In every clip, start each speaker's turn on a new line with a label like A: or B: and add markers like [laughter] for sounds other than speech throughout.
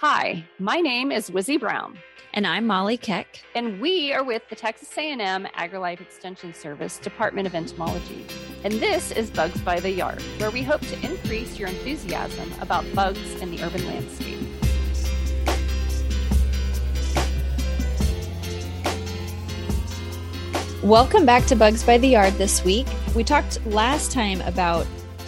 A: Hi, my name is Wizzie Brown,
B: And I'm Molly Keck.
A: and we are with the Texas A&M AgriLife Extension Service Department of Entomology. And this is Bugs by the Yard, where we hope to increase your enthusiasm about bugs in the urban landscape.
B: Welcome back to Bugs by the Yard this week. We talked last time about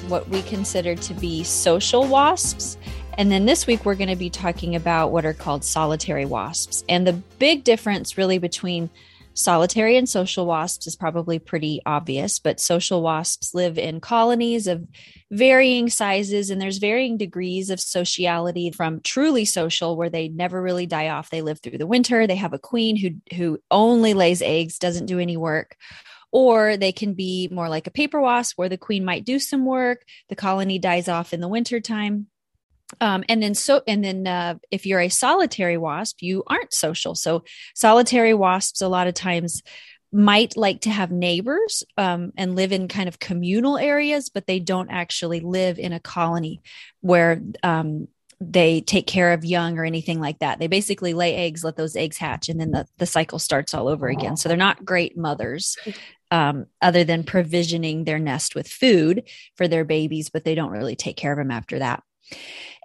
B: what we consider to be social wasps. And then this week, we're going to be talking about what are called solitary wasps. And the big difference, really, between solitary and social wasps is probably pretty obvious, but social wasps live in colonies of varying sizes and there's varying degrees of sociality from truly social where they never really die off. They live through the winter they have a queen who who only lays eggs doesn't do any work. Or they can be more like a paper wasp where the queen might do some work the colony dies off in the wintertime um, and then so and then uh, if you're a solitary wasp you aren't social. So solitary wasps a lot of times might like to have neighbors um, and live in kind of communal areas but they don't actually live in a colony where um, they take care of young or anything like that. They basically lay eggs let those eggs hatch and then the, the cycle starts all over again. So they're not great mothers um, other than provisioning their nest with food for their babies but they don't really take care of them after that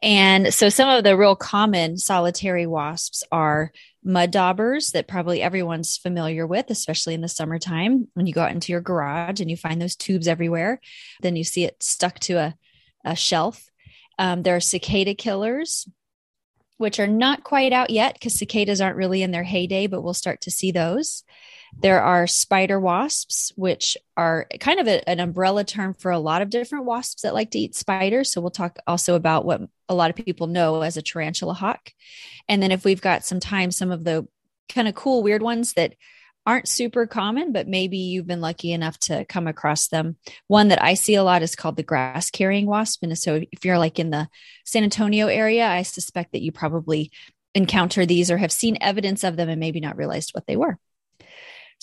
B: and so some of the real common solitary wasps are mud daubers that probably everyone's familiar with, especially in the summertime when you go out into your garage and you find those tubes everywhere. Then you see it stuck to a, a shelf. Um, there are cicada killers, which are not quite out yet because cicadas aren't really in their heyday, but we'll start to see those. There are spider wasps, which are kind of a, an umbrella term for a lot of different wasps that like to eat spiders. So we'll talk also about what a lot of people know as a tarantula hawk. And then if we've got some time, some of the kind of cool, weird ones that aren't super common, but maybe you've been lucky enough to come across them. One that I see a lot is called the grass carrying wasp. And so if you're like in the San Antonio area, I suspect that you probably encounter these or have seen evidence of them and maybe not realized what they were.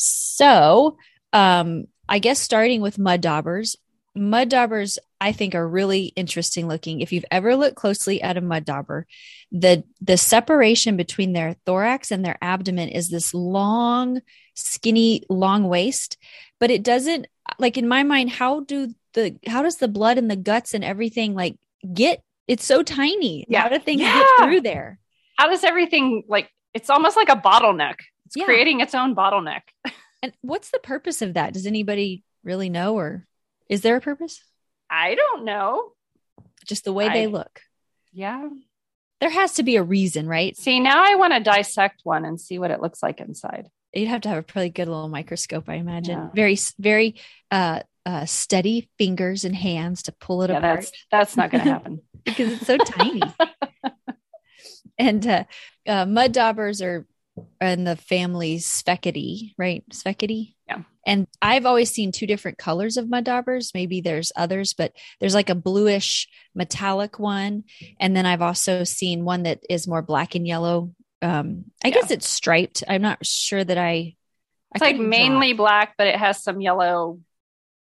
B: So, um, I guess starting with mud daubers, mud daubers I think are really interesting looking. If you've ever looked closely at a mud dauber, the the separation between their thorax and their abdomen is this long, skinny, long waist, but it doesn't like in my mind. How do the how does the blood and the guts and everything like get? It's so tiny.
A: Yeah.
B: How do things
A: Yeah.
B: get through there?
A: How does everything like it's almost like a bottleneck? It's
B: Yeah.
A: creating its own bottleneck. [laughs]
B: And what's the purpose of that? Does anybody really know, or is there a purpose?
A: I don't know.
B: Just the way
A: I-
B: they look.
A: Yeah.
B: There has to be a reason, right?
A: See, now I want to dissect one and see what it looks like inside.
B: You'd have to have a pretty good little microscope, I imagine.
A: Yeah.
B: Very, very uh, uh, steady fingers and hands to pull it
A: Yeah,
B: apart
A: that's that's not going to happen. [laughs]
B: because it's so tiny. [laughs] and uh, uh, mud daubers are in the family Sphecidae, right? Sphecidae.
A: Yeah.
B: And I've always seen two different colors of mud daubers. Maybe there's others, but there's like a bluish metallic one. And then I've also seen one that is more black and yellow. Um, I
A: Yeah.
B: guess it's striped. I'm not sure that I.
A: It's
B: I
A: like
B: couldn't draw.
A: mainly black, but it has some yellow,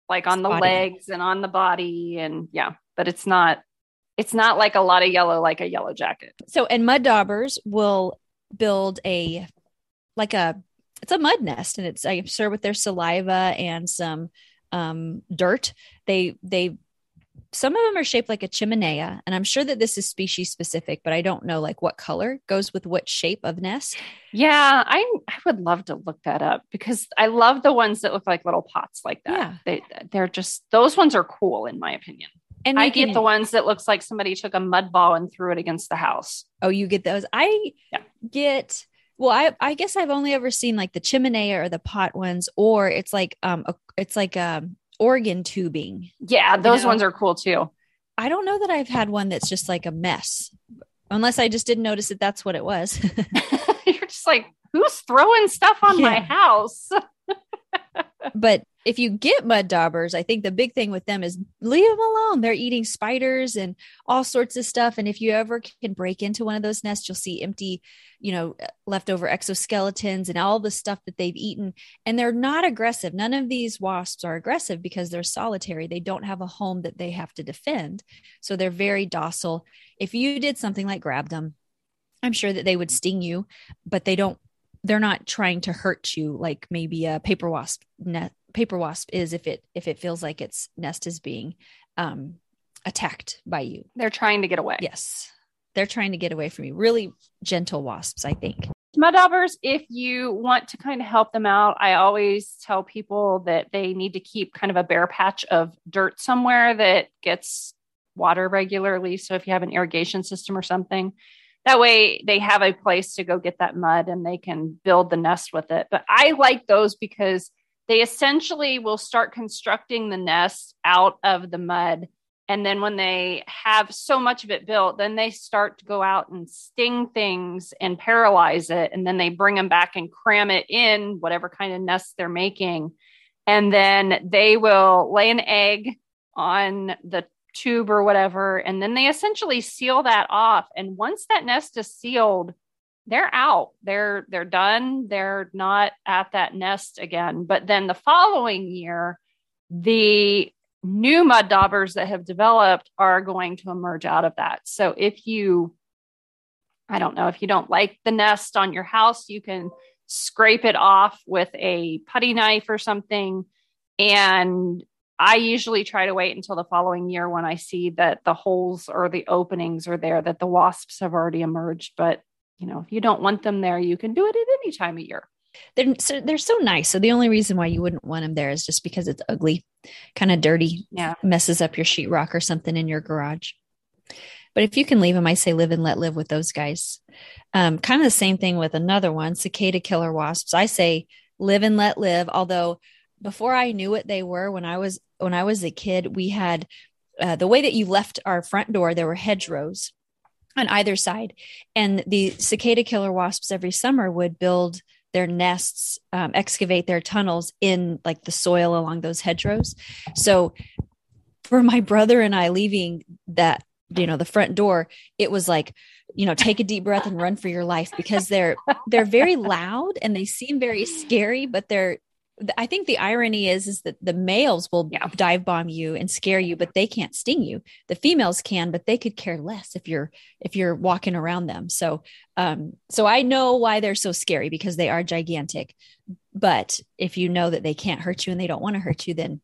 A: like on the
B: Spotted.
A: legs and on the body, and yeah. But it's not. It's not like a lot of yellow, like a yellow jacket.
B: so and mud daubers will build a like a it's a mud nest and it's i'm sure with their saliva and some um dirt they they some of them are shaped like a chimenea and i'm sure that this is species specific but i don't know like what color goes with what shape of nest
A: Yeah, I I would love to look that up because I love the ones that look like little pots like that.
B: Yeah.
A: They they're just those ones are cool in my opinion.
B: And
A: I get
B: can-
A: the ones that looks like somebody took a mud ball and threw it against the house.
B: oh you get those i
A: Yeah.
B: get well i i guess i've only ever seen like the chimenea or the pot ones or it's like um a, it's like um organ tubing
A: Yeah, those
B: know?
A: ones are cool too.
B: I don't know that I've had one that's just like a mess, unless I just didn't notice that that's what it was. [laughs] [laughs]
A: You're just like, who's throwing stuff on my house? [laughs]
B: but if you get mud daubers, I think the big thing with them is leave them alone. They're eating spiders and all sorts of stuff. And if you ever can break into one of those nests, you'll see empty, you know, leftover exoskeletons and all the stuff that they've eaten. And they're not aggressive. None of these wasps are aggressive because they're solitary. They don't have a home that they have to defend. So they're very docile. If you did something like grab them, I'm sure that they would sting you, but they don't they're not trying to hurt you like maybe a paper wasp net paper wasp is if it if it feels like its nest is being um attacked by you.
A: They're trying to get away.
B: Yes. They're trying to get away from you. Really gentle wasps, I think.
A: Mud daubers, if you want to kind of help them out, I always tell people that they need to keep kind of a bare patch of dirt somewhere that gets water regularly. So if you have an irrigation system or something, that way they have a place to go get that mud and they can build the nest with it. But I like those because they essentially will start constructing the nest out of the mud and then when they have so much of it built, then they start to go out and sting things and paralyze it. And then they bring them back and cram it in whatever kind of nest they're making. And then they will lay an egg on the tube or whatever. And then they essentially seal that off. And once that nest is sealed, they're out. They're they're done. They're not at that nest again. But then the following year, the new mud daubers that have developed are going to emerge out of that. So if you, I don't know, if you don't like the nest on your house, you can scrape it off with a putty knife or something. And I usually try to wait until the following year when I see that the holes or the openings are there, that the wasps have already emerged. But, you know, if you don't want them there, you can do it at any time of year.
B: They're so, they're so nice. So the only reason why you wouldn't want them there is just because it's ugly, kind of dirty.
A: Yeah,
B: messes up your sheetrock or something in your garage. But if you can leave them, I say live and let live with those guys. Um, kind of the same thing with another one, cicada killer wasps. I say live and let live. Although before I knew what they were, when I was when I was a kid, we had uh, the way that you left our front door. There were hedgerows on either side, and the cicada killer wasps every summer would build their nests, um, excavate their tunnels in like the soil along those hedgerows. So for my brother and I leaving that, you know, the front door, it was like, you know, take a deep breath and run for your life because they're they're very loud and they seem very scary, but they're I think the irony is is that the males will yeah. dive bomb you and scare you, but they can't sting you. The females can, but they could care less if you're if you're walking around them. So, um, so I know why they're so scary because they are gigantic. But if you know that they can't hurt you and they don't want to hurt you, then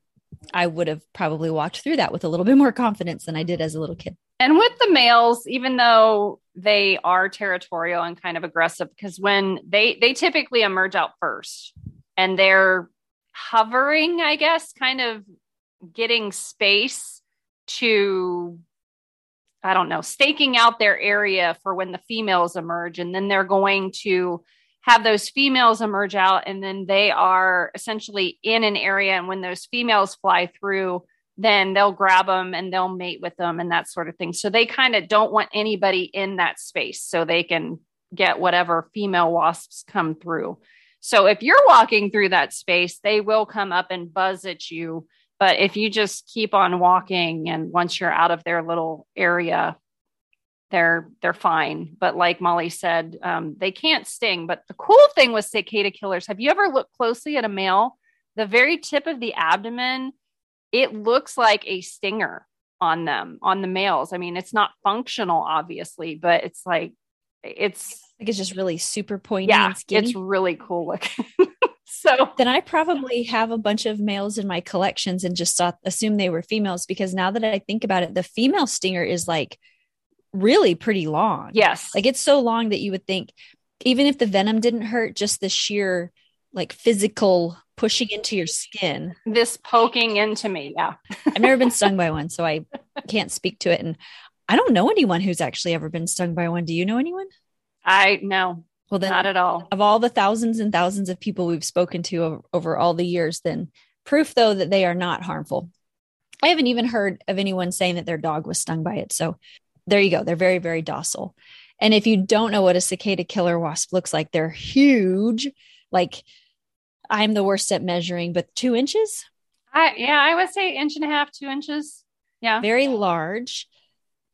B: I would have probably walked through that with a little bit more confidence than I did as a little kid.
A: And with the males, even though they are territorial and kind of aggressive, because when they they typically emerge out first, and they're hovering, I guess, kind of getting space to, I don't know, staking out their area for when the females emerge. And then they're going to have those females emerge out, and then they are essentially in an area. And when those females fly through, then they'll grab them and they'll mate with them and that sort of thing. So they kind of don't want anybody in that space so they can get whatever female wasps come through. So if you're walking through that space, they will come up and buzz at you. But if you just keep on walking and once you're out of their little area, they're they're fine. But like Molly said, um, they can't sting. But the cool thing with cicada killers, have you ever looked closely at a male? The very tip of the abdomen, it looks like a stinger on them, on the males. I mean, it's not functional, obviously, but it's like it's
B: like it's just really super pointy
A: yeah, It's really cool looking. [laughs] so
B: then I probably have a bunch of males in my collections and just thought assume they were females because now that I think about it, the female stinger is like really pretty long.
A: Yes.
B: Like it's so long that you would think even if the venom didn't hurt, just the sheer like physical pushing into your skin.
A: This poking into me. Yeah. [laughs]
B: I've never been stung by one, so I [laughs] can't speak to it. And I don't know anyone who's actually ever been stung by one. Do you know anyone?
A: I no. Well, then, not at all.
B: Of all the thousands and thousands of people we've spoken to over, over all the years, then proof though that they are not harmful. I haven't even heard of anyone saying that their dog was stung by it. So there you go. They're very, very docile. And if you don't know what a cicada killer wasp looks like, they're huge. Like I'm the worst at measuring, but two inches.
A: I yeah, I would say inch and a half, two inches. Yeah,
B: very large,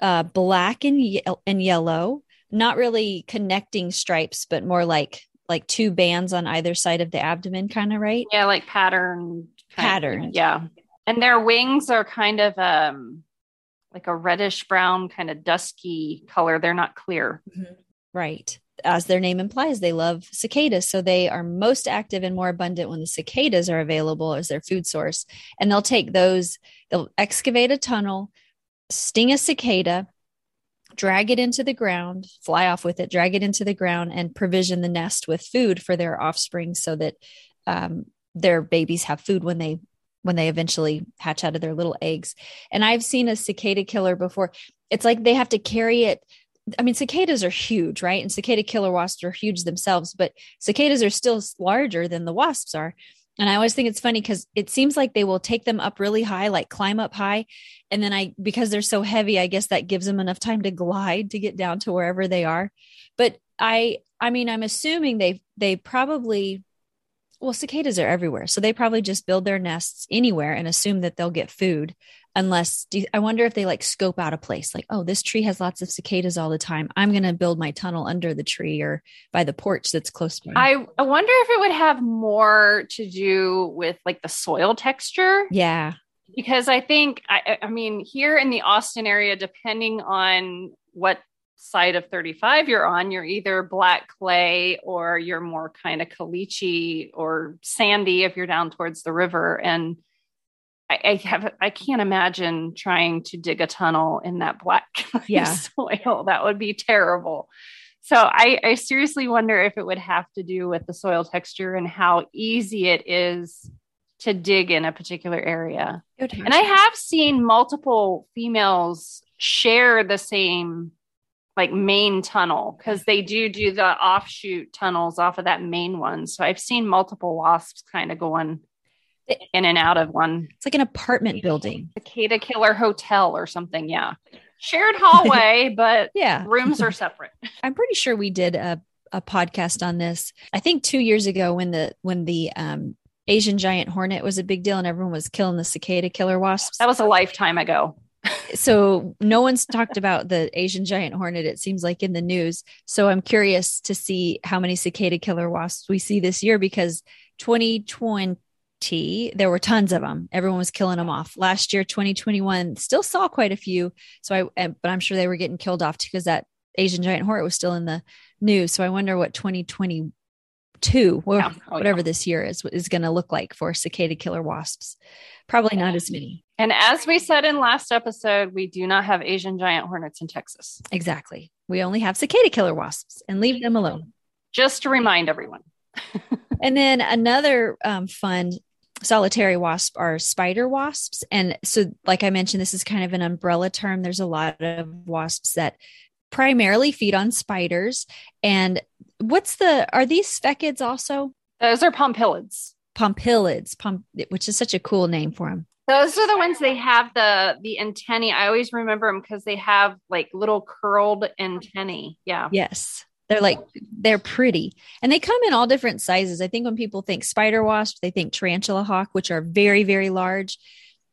B: uh, black and ye- and yellow not really connecting stripes, but more like like two bands on either side of the abdomen, kind of right?
A: Yeah, like pattern.
B: Pattern.
A: Yeah. And their wings are kind of um like a reddish brown, kind of dusky color. They're not clear.
B: Mm-hmm. Right. As their name implies, they love cicadas. So they are most active and more abundant when the cicadas are available as their food source. And they'll take those, they'll excavate a tunnel, sting a cicada, drag it into the ground, fly off with it, drag it into the ground, and provision the nest with food for their offspring so that um, their babies have food when they when they eventually hatch out of their little eggs. And I've seen a cicada killer before. It's like they have to carry it. I mean, cicadas are huge, right? And cicada killer wasps are huge themselves, but cicadas are still larger than the wasps are. And I always think it's funny because it seems like they will take them up really high, like climb up high. And then I, because they're so heavy, I guess that gives them enough time to glide to get down to wherever they are. But I, I mean, I'm assuming they, they probably well, cicadas are everywhere. So they probably just build their nests anywhere and assume that they'll get food. Unless you, I wonder if they like scope out a place like, oh, this tree has lots of cicadas all the time. I'm going to build my tunnel under the tree or by the porch that's close by.
A: I, I wonder if it would have more to do with like the soil texture.
B: Yeah.
A: Because I think, I, I mean, here in the Austin area, depending on what side of 35 you're on, you're either black clay or you're more kind of caliche or sandy if you're down towards the river. And I, I have I can't imagine trying to dig a tunnel in that black [laughs]
B: yeah.
A: soil. That would be terrible. So I, I seriously wonder if it would have to do with the soil texture and how easy it is to dig in a particular area. And I have seen multiple females share the same like main tunnel because they do do the offshoot tunnels off of that main one. So I've seen multiple wasps kind of going in and out of one.
B: It's like an apartment building,
A: cicada killer hotel or something. Yeah, shared [laughs] hallway, but
B: yeah,
A: rooms are separate. [laughs]
B: I'm pretty sure we did a a podcast on this. I think two years ago when the when the um, Asian giant hornet was a big deal and everyone was killing the cicada killer wasps.
A: That was a lifetime ago
B: so no one's talked about the Asian giant hornet, it seems like in the news. So I'm curious to see how many cicada killer wasps we see this year because 2020 there were tons of them everyone was killing them off last year 2021 still saw quite a few so i but i'm sure they were getting killed off because that asian giant hornet was still in the news so i wonder what 2022 yeah. oh, whatever yeah. this year is is going to look like for cicada killer wasps probably not as many
A: and as we said in last episode, we do not have Asian giant hornets in Texas.
B: Exactly. We only have cicada killer wasps and leave them alone.
A: Just to remind everyone. [laughs]
B: and then another um, fun solitary wasp are spider wasps. And so, like I mentioned, this is kind of an umbrella term. There's a lot of wasps that primarily feed on spiders. And what's the, are these sphecids also?
A: Those are pompilids.
B: Pompilids, pom, which is such a cool name for them.
A: Those are the ones they have the the antennae. I always remember them because they have like little curled antennae. Yeah.
B: Yes. They're like they're pretty. And they come in all different sizes. I think when people think spider wasp, they think tarantula hawk, which are very, very large.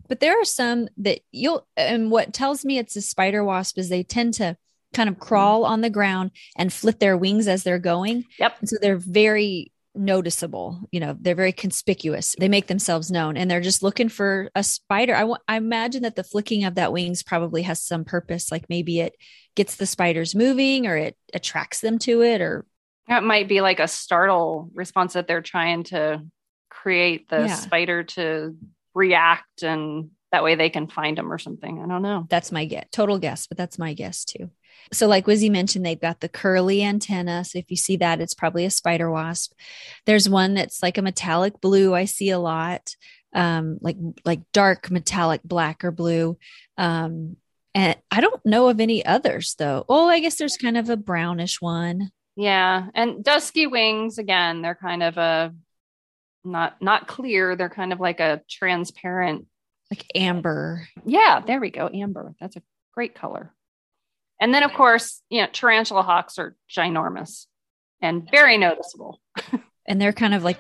B: But there are some that you'll and what tells me it's a spider wasp is they tend to kind of crawl on the ground and flip their wings as they're going.
A: Yep.
B: And so they're very noticeable you know they're very conspicuous. They make themselves known and they're just looking for a spider. I, w- I imagine that the flicking of that wings probably has some purpose like maybe it gets the spiders moving or it attracts them to it or
A: that might be like a startle response that they're trying to create the yeah. spider to react and that way they can find them or something. I don't know.
B: That's my guess total guess but that's my guess too so, like Wizzie mentioned, they've got the curly antenna. So, if you see that, it's probably a spider wasp. There's one that's like a metallic blue. I see a lot, um, like like dark metallic black or blue. Um, and I don't know of any others though. Oh, I guess there's kind of a brownish one.
A: Yeah, and dusky wings again. They're kind of a not not clear. They're kind of like a transparent,
B: like amber.
A: Yeah, there we go, amber. That's a great color. And then, of course, you know, tarantula hawks are ginormous and very noticeable. [laughs]
B: and they're kind of like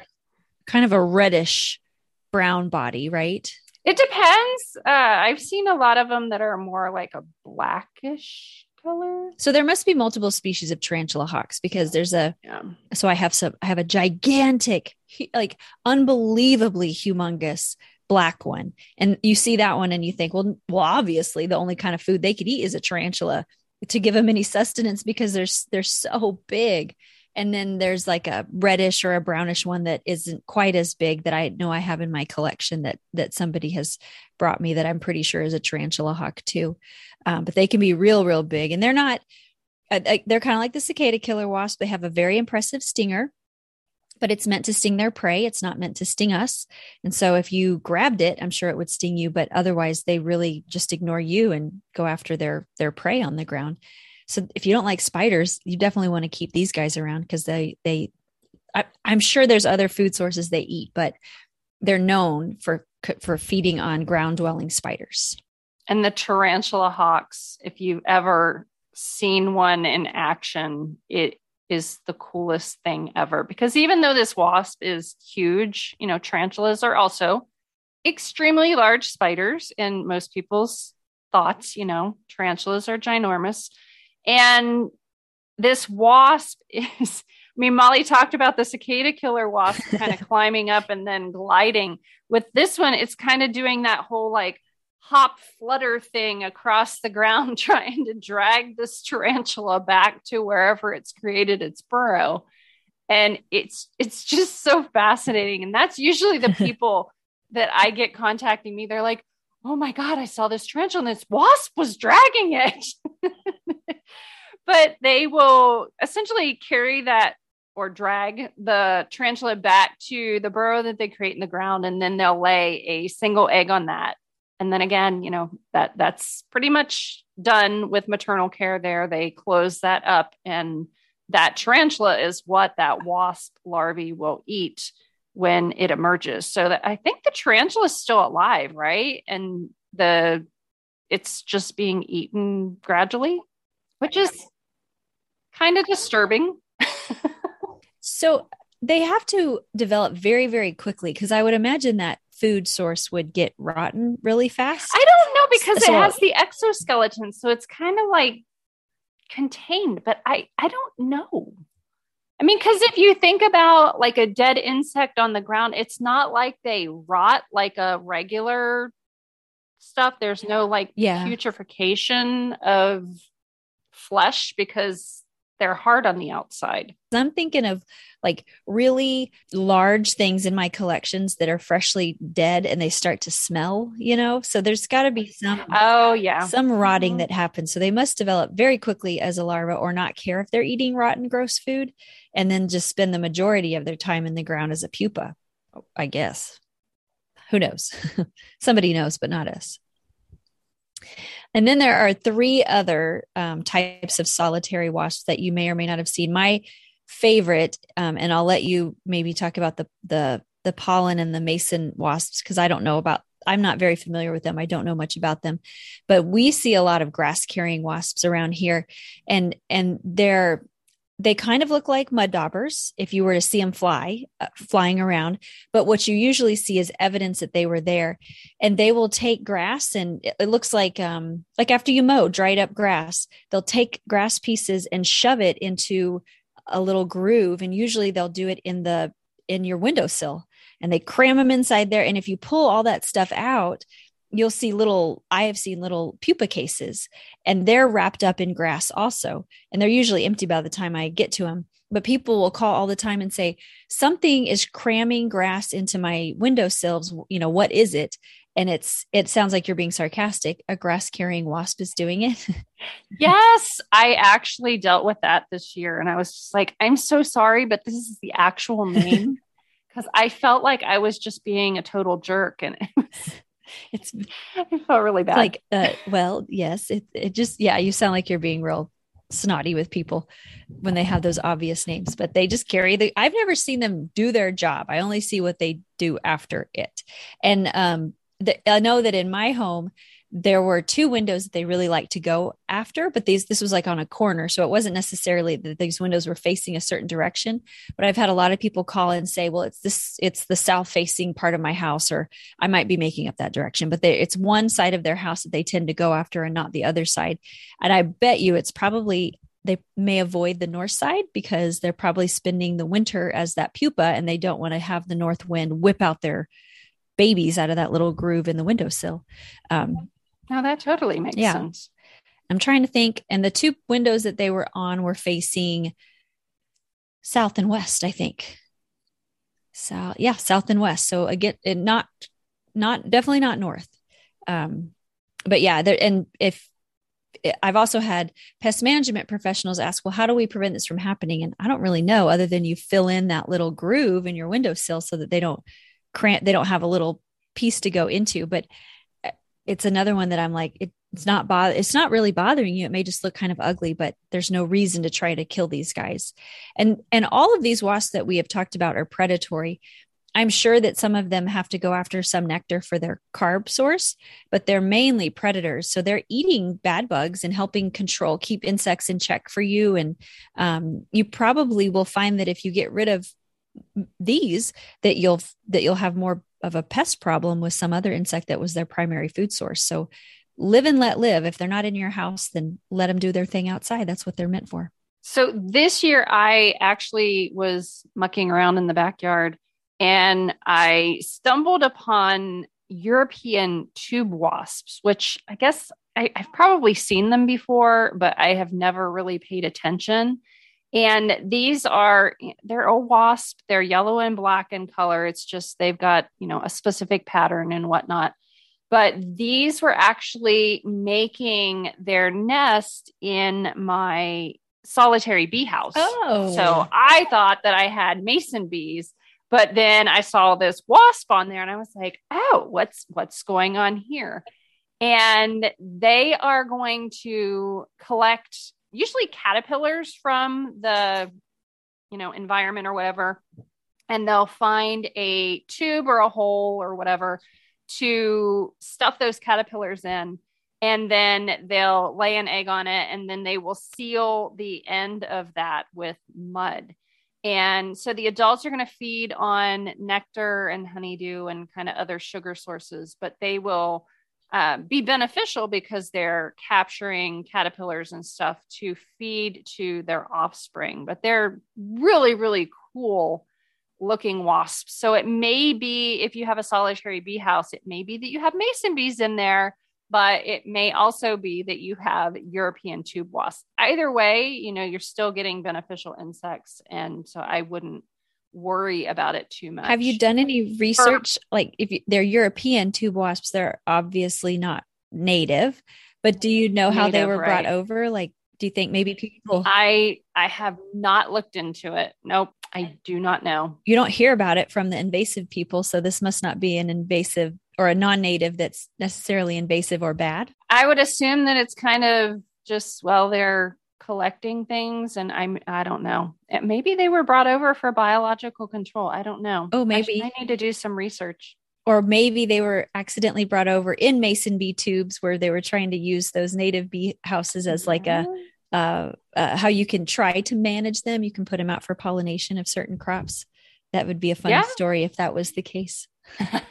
B: kind of a reddish brown body, right?
A: It depends. Uh, I've seen a lot of them that are more like a blackish color.
B: So there must be multiple species of tarantula hawks because there's a. Yeah. So I have some. I have a gigantic, like unbelievably humongous black one, and you see that one, and you think, well, well, obviously the only kind of food they could eat is a tarantula to give them any sustenance because they're they're so big and then there's like a reddish or a brownish one that isn't quite as big that I know I have in my collection that that somebody has brought me that I'm pretty sure is a tarantula hawk too. Um, but they can be real, real big, and they're not. Uh, they're kind of like the cicada killer wasp. They have a very impressive stinger, but it's meant to sting their prey. It's not meant to sting us. And so if you grabbed it, I'm sure it would sting you. But otherwise, they really just ignore you and go after their their prey on the ground. So if you don't like spiders, you definitely want to keep these guys around because they they I, I'm sure there's other food sources they eat, but they're known for for feeding on ground dwelling spiders.
A: And the tarantula hawks, if you've ever seen one in action, it is the coolest thing ever because even though this wasp is huge, you know, tarantulas are also extremely large spiders in most people's thoughts, you know, tarantulas are ginormous. And this wasp [laughs] is, I mean, Molly talked about the cicada killer wasp kind of [laughs] climbing up and then gliding. With this one, it's kind of doing that whole like hop flutter thing across the ground, [laughs] trying to drag this tarantula back to wherever it's created its burrow. And it's it's just so fascinating. And that's usually the [laughs] people that I get contacting me. They're like, oh my God, I saw this tarantula and this wasp was dragging it. [laughs] but they will essentially carry that or drag the tarantula back to the burrow that they create in the ground and then they'll lay a single egg on that and then again you know that that's pretty much done with maternal care there. They close that up and that tarantula is what that wasp larvae will eat when it emerges. So that i think the tarantula is still alive right? And the it's just being eaten gradually which is kind of disturbing. [laughs]
B: so they have to develop very, very quickly because I would imagine that food source would get rotten really fast.
A: I don't know because so, it has the exoskeleton, so it's kind of like contained, but I I don't know. I mean, because if you think about like a dead insect on the ground, it's not like they rot like a regular stuff. There's no like yeah. putrefaction of flesh because they're hard on the outside.
B: I'm thinking of like really large things in my collections that are freshly dead and they start to smell, you know? So there's got to be some
A: Oh, yeah.
B: some rotting mm-hmm. that happens. So they must develop very quickly as a larva or not care if they're eating rotten gross food and then just spend the majority of their time in the ground as a pupa, I guess. Who knows? [laughs] Somebody knows, but not us. And then there are three other um, types of solitary wasps that you may or may not have seen. My favorite, um, and I'll let you maybe talk about the the the pollen and the mason wasps because I don't know about. I'm not very familiar with them. I don't know much about them, but we see a lot of grass carrying wasps around here, and and they're they kind of look like mud daubers if you were to see them fly uh, flying around but what you usually see is evidence that they were there. And they will take grass and it, it looks like um like after you mow dried up grass they'll take grass pieces and shove it into a little groove and usually they'll do it in the in your windowsill and they cram them inside there and if you pull all that stuff out you'll see little i have seen little pupa cases and they're wrapped up in grass also and they're usually empty by the time i get to them but people will call all the time and say something is cramming grass into my windowsills you know what is it? And it's it sounds like you're being sarcastic. A grass carrying wasp is doing it? [laughs]
A: Yes i actually dealt with that this year and i was just like i'm so sorry but this is the actual [laughs] name. Because i felt like i was just being a total jerk and it was [laughs]
B: it's
A: I felt really bad.
B: Like, uh, well, yes, it it just yeah, you sound like you're being real snotty with people when they have those obvious names, but they just carry the. I've never seen them do their job. I only see what they do after it, and um, the, I know that in my home there were two windows that they really liked to go after but these this was like on a corner so it wasn't necessarily that these windows were facing a certain direction. But i've had a lot of people call and say well it's this it's the south facing part of my house or i might be making up that direction. But they, it's one side of their house that they tend to go after and not the other side. And i bet you it's probably they may avoid the north side because they're probably spending the winter as that pupa and they don't want to have the north wind whip out their babies out of that little groove in the windowsill. Um,
A: no, that totally makes yeah. sense.
B: I'm trying to think. And the two windows that they were on were facing south and west, I think. So yeah, south and west. So again, not not definitely not north. Um, but yeah, there and if I've also had pest management professionals ask, well, how do we prevent this from happening? And I don't really know other than you fill in that little groove in your windowsill so that they don't cramp, they don't have a little piece to go into. But it's another one that I'm like, it, it's not bother, it's not really bothering you. It may just look kind of ugly, but there's no reason to try to kill these guys. And and all of these wasps that we have talked about are predatory. I'm sure that some of them have to go after some nectar for their carb source, but they're mainly predators. So they're eating bad bugs and helping control, keep insects in check for you. And um, you probably will find that if you get rid of these, that you'll that you'll have more of a pest problem with some other insect that was their primary food source. So live and let live. If they're not in your house, then let them do their thing outside. That's what they're meant for.
A: So this year, I actually was mucking around in the backyard and I stumbled upon European tube wasps, which I guess I, have probably seen them before, but I have never really paid attention. And these are, they're a wasp. They're yellow and black in color. It's just they've got, you know, a specific pattern and whatnot. But these were actually making their nest in my solitary bee house.
B: Oh.
A: So I thought that I had mason bees but then I saw this wasp on there and I was like, oh, what's what's going on here? And they are going to collect usually caterpillars from the you know environment or whatever. And they'll find a tube or a hole or whatever to stuff those caterpillars in. And then they'll lay an egg on it and then they will seal the end of that with mud. And so the adults are going to feed on nectar and honeydew and kind of other sugar sources, but they will uh, be beneficial because they're capturing caterpillars and stuff to feed to their offspring. But they're really, really cool looking wasps. So it may be if you have a solitary bee house, it may be that you have mason bees in there but it may also be that you have European tube wasps. Either way, you know, you're still getting beneficial insects. And so I wouldn't worry about it too much.
B: Have you done any research? For, like if you, they're European tube wasps, they're obviously not native, but do you know how they were right. brought over? Like, do you think maybe people
A: I I have not looked into it. Nope, I do not know.
B: You don't hear about it from the invasive people, so this must not be an invasive or a non-native that's necessarily invasive or bad?
A: I would assume that it's kind of just well they're collecting things and I'm I don't know. Maybe they were brought over for biological control. I don't know.
B: Oh, maybe
A: I, I need to do some research.
B: Or maybe they were accidentally brought over in mason bee tubes where they were trying to use those native bee houses as like a uh, uh, how you can try to manage them. You can put them out for pollination of certain crops. That would be a fun yeah. story if that was the case. [laughs]
A: like,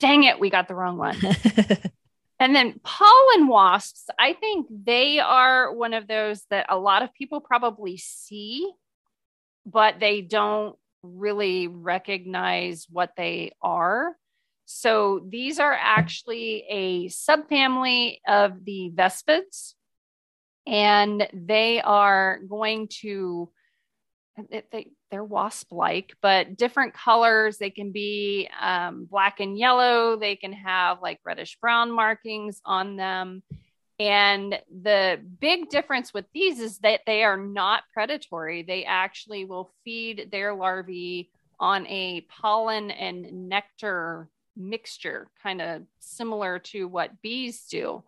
A: dang it, we got the wrong one. [laughs] and then pollen wasps, I think they are one of those that a lot of people probably see, but they don't really recognize what they are. So these are actually a subfamily of the vespids, and they are going to they, they're wasp like, but different colors. They can be um, black and yellow. They can have like reddish brown markings on them. And the big difference with these is that they are not predatory. They actually will feed their larvae on a pollen and nectar mixture, kind of similar to what bees do.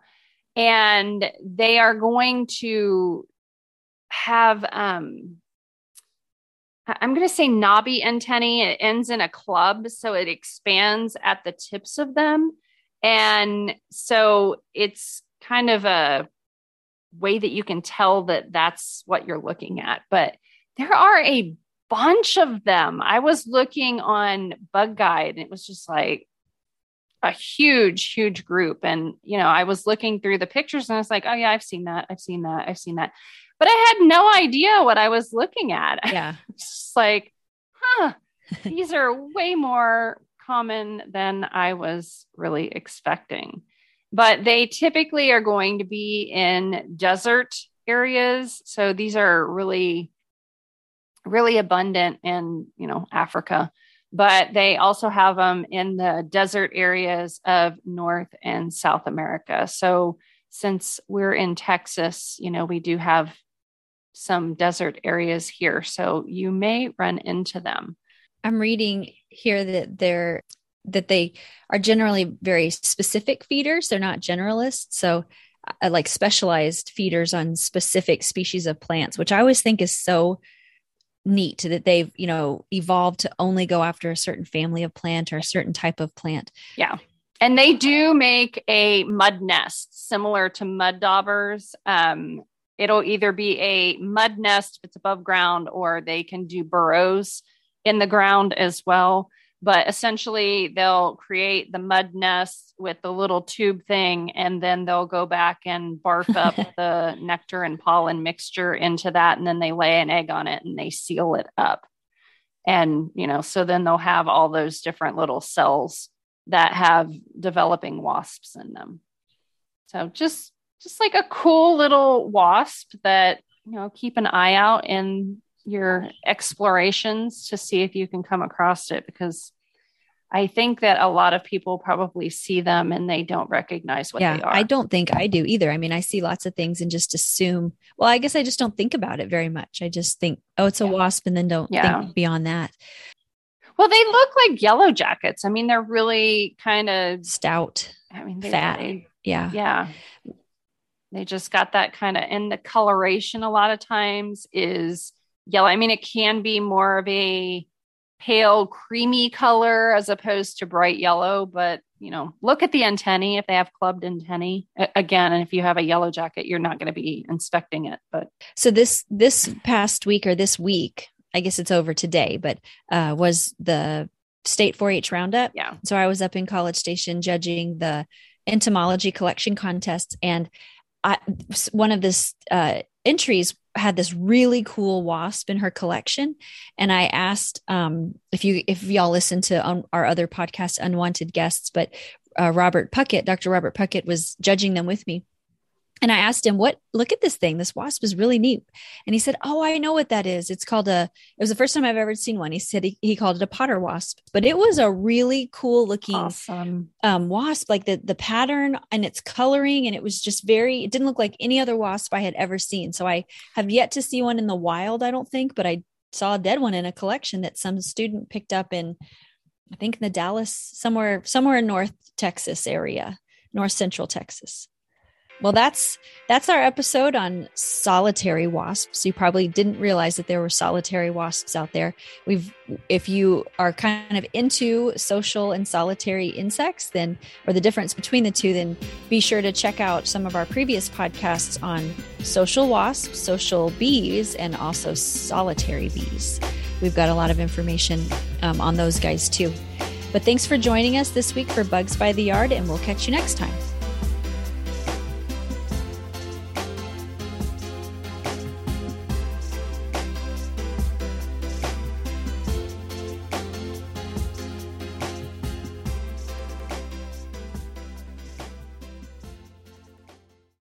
A: And they are going to have um, I'm going to say knobby antennae. It ends in a club, so it expands at the tips of them. And so it's kind of a way that you can tell that that's what you're looking at. But there are a bunch of them. I was looking on Bug Guide and it was just like a huge, huge group. And, you know, I was looking through the pictures and I was like, oh, yeah, I've seen that. I've seen that. I've seen that but I had no idea what I was looking at. [laughs]
B: Yeah.
A: just like, huh, these are way more common than I was really expecting. but they typically are going to be in desert areas. So these are really, really abundant in, you know, Africa, but they also have them in the desert areas of North and South America. So since we're in Texas, you know, we do have some desert areas here. So you may run into them.
B: I'm reading here that they're that they are generally very specific feeders. They're not generalists. So uh, like specialized feeders on specific species of plants, which I always think is so neat that they've, you know, evolved to only go after a certain family of plant or a certain type of plant.
A: Yeah. And they do make a mud nest similar to mud daubers. Um, it'll either be a mud nest if it's above ground, or they can do burrows in the ground as well. But essentially, they'll create the mud nest with the little tube thing, and then they'll go back and barf up [laughs] the nectar and pollen mixture into that. And then they lay an egg on it and they seal it up. And, you know, so then they'll have all those different little cells that have developing wasps in them. So just just like a cool little wasp that you know keep an eye out in your explorations to see if you can come across it because I think that a lot of people probably see them and they don't recognize what
B: yeah,
A: they are.
B: I don't think I do either. I mean, I see lots of things and just assume, well, I guess I just don't think about it very much. I just think, oh, it's a yeah. wasp and then don't yeah. think beyond that.
A: Well, they look like yellow jackets. I mean, they're really kind of
B: stout.
A: I mean,
B: fat. Yeah.
A: Yeah. They just got that kind of, and the coloration a lot of times is yellow. I mean, it can be more of a pale, creamy color as opposed to bright yellow, but you know, look at the antennae if they have clubbed antennae. Again, and if you have a yellow jacket, you're not going to be inspecting it. But
B: so this this past week or this week, I guess it's over today, but uh, was the state 4-H roundup.
A: Yeah.
B: So I was up in College Station judging the entomology collection contests, and I, one of this uh, entries had this really cool wasp in her collection. And i asked um, if you if y'all listen to um, our other podcast unwanted guests but uh, robert puckett dr robert puckett was judging them with me and I asked him, "What? Look at this thing. This wasp is really neat." And he said, "Oh, I know what that is. It's called a. It was the first time I've ever seen one. He said he, he called it a potter wasp, but it was a really cool looking
A: awesome.
B: um, wasp. Like the the pattern and its coloring, and it was just very. It didn't look like any other wasp I had ever seen. So I have yet to see one in the wild. I don't think, but I saw a dead one in a collection that some student picked up in, I think in the Dallas somewhere somewhere in North Texas area, North Central Texas. Well, that's that's our episode on solitary wasps. You probably didn't realize that there were solitary wasps out there. We've if you are kind of into social and solitary insects, then or the difference between the two, then be sure to check out some of our previous podcasts on social wasps, social bees, and also solitary bees. We've got a lot of information um, on those guys too. But thanks for joining us this week for Bugs by the Yard, and we'll catch you next time.